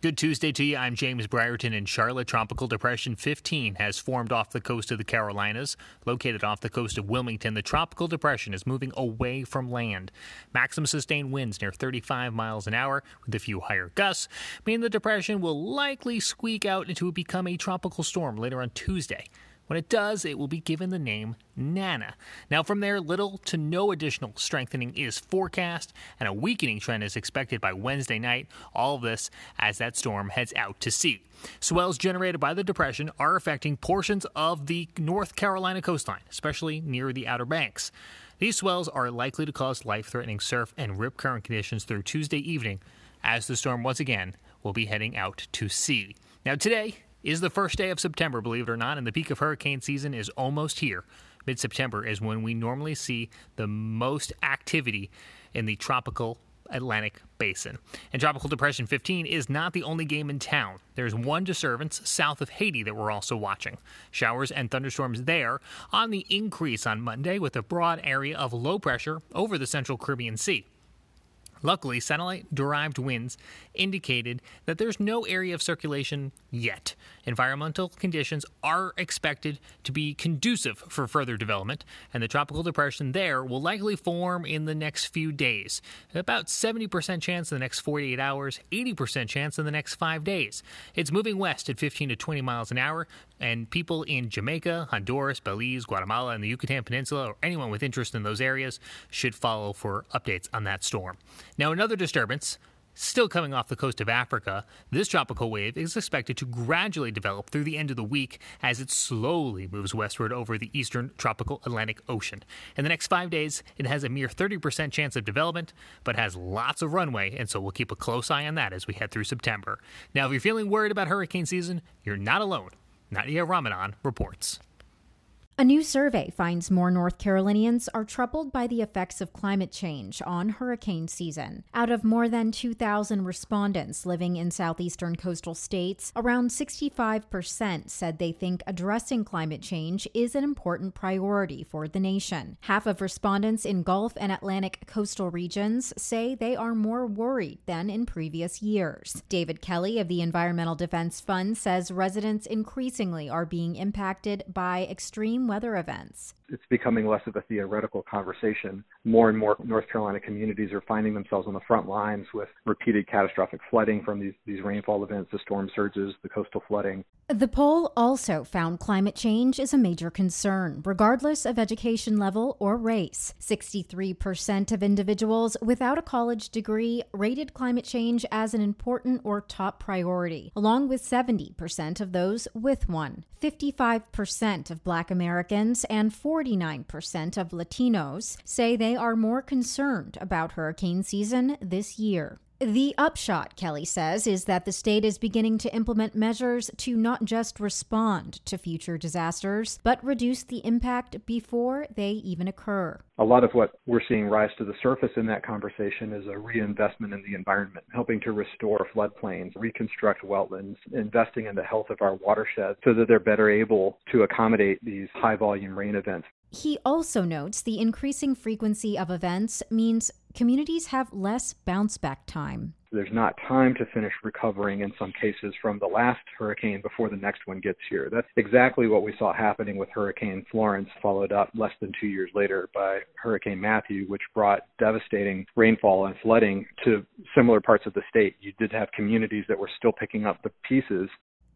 Good Tuesday to you. I'm James Brierton in Charlotte. Tropical Depression 15 has formed off the coast of the Carolinas. Located off the coast of Wilmington, the Tropical Depression is moving away from land. Maximum sustained winds near 35 miles an hour with a few higher gusts mean the depression will likely squeak out into become a tropical storm later on Tuesday. When it does, it will be given the name Nana. Now, from there, little to no additional strengthening is forecast, and a weakening trend is expected by Wednesday night. All of this as that storm heads out to sea. Swells generated by the depression are affecting portions of the North Carolina coastline, especially near the Outer Banks. These swells are likely to cause life threatening surf and rip current conditions through Tuesday evening as the storm once again will be heading out to sea. Now, today, is the first day of September, believe it or not, and the peak of hurricane season is almost here. Mid September is when we normally see the most activity in the tropical Atlantic basin. And Tropical Depression 15 is not the only game in town. There's one disturbance south of Haiti that we're also watching. Showers and thunderstorms there on the increase on Monday with a broad area of low pressure over the central Caribbean Sea. Luckily, satellite derived winds indicated that there's no area of circulation yet. Environmental conditions are expected to be conducive for further development, and the tropical depression there will likely form in the next few days. About 70% chance in the next 48 hours, 80% chance in the next five days. It's moving west at 15 to 20 miles an hour, and people in Jamaica, Honduras, Belize, Guatemala, and the Yucatan Peninsula, or anyone with interest in those areas, should follow for updates on that storm. Now, another disturbance. Still coming off the coast of Africa, this tropical wave is expected to gradually develop through the end of the week as it slowly moves westward over the eastern tropical Atlantic Ocean. In the next five days, it has a mere 30% chance of development, but has lots of runway, and so we'll keep a close eye on that as we head through September. Now, if you're feeling worried about hurricane season, you're not alone. Nadia Ramlagan reports. A new survey finds more North Carolinians are troubled by the effects of climate change on hurricane season. Out of more than 2,000 respondents living in southeastern coastal states, around 65% said they think addressing climate change is an important priority for the nation. Half of respondents in Gulf and Atlantic coastal regions say they are more worried than in previous years. David Kelly of the Environmental Defense Fund says residents increasingly are being impacted by extreme weather events. It's becoming less of a theoretical conversation. More and more North Carolina communities are finding themselves on the front lines with repeated catastrophic flooding from these, these rainfall events, the storm surges, the coastal flooding. The poll also found climate change is a major concern, regardless of education level or race. 63% of individuals without a college degree rated climate change as an important or top priority, along with 70% of those with one. 55% of Black Americans and 49% of Latinos say they are more concerned about hurricane season this year. The upshot, Kelly says, is that the state is beginning to implement measures to not just respond to future disasters, but reduce the impact before they even occur. A lot of what we're seeing rise to the surface in that conversation is a reinvestment in the environment, helping to restore floodplains, reconstruct wetlands, investing in the health of our watersheds so that they're better able to accommodate these high volume rain events. He also notes the increasing frequency of events means communities have less bounce back time. There's not time to finish recovering in some cases from the last hurricane before the next one gets here. That's exactly what we saw happening with Hurricane Florence, followed up less than two years later by Hurricane Matthew, which brought devastating rainfall and flooding to similar parts of the state. You did have communities that were still picking up the pieces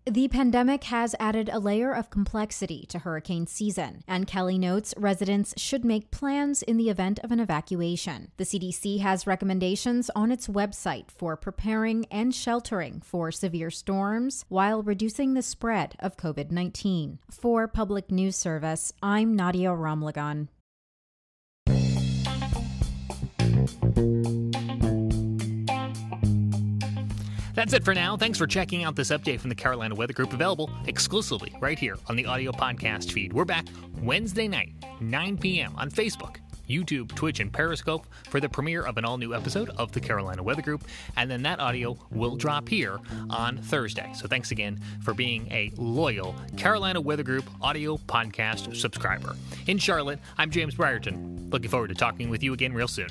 the pandemic has added a layer of complexity to hurricane season, and Kelly notes residents should make plans in the event of an evacuation. The CDC has recommendations on its website for preparing and sheltering for severe storms while reducing the spread of COVID 19. For Public News Service, I'm Nadia Ramlagan. That's it for now. Thanks for checking out this update from the Carolina Weather Group, available exclusively right here on the audio podcast feed. We're back Wednesday night, 9 p.m. on Facebook. YouTube, Twitch, and Periscope for the premiere of an all new episode of the Carolina Weather Group. And then that audio will drop here on Thursday. So thanks again for being a loyal Carolina Weather Group audio podcast subscriber. In Charlotte, I'm James Brierton. Looking forward to talking with you again real soon.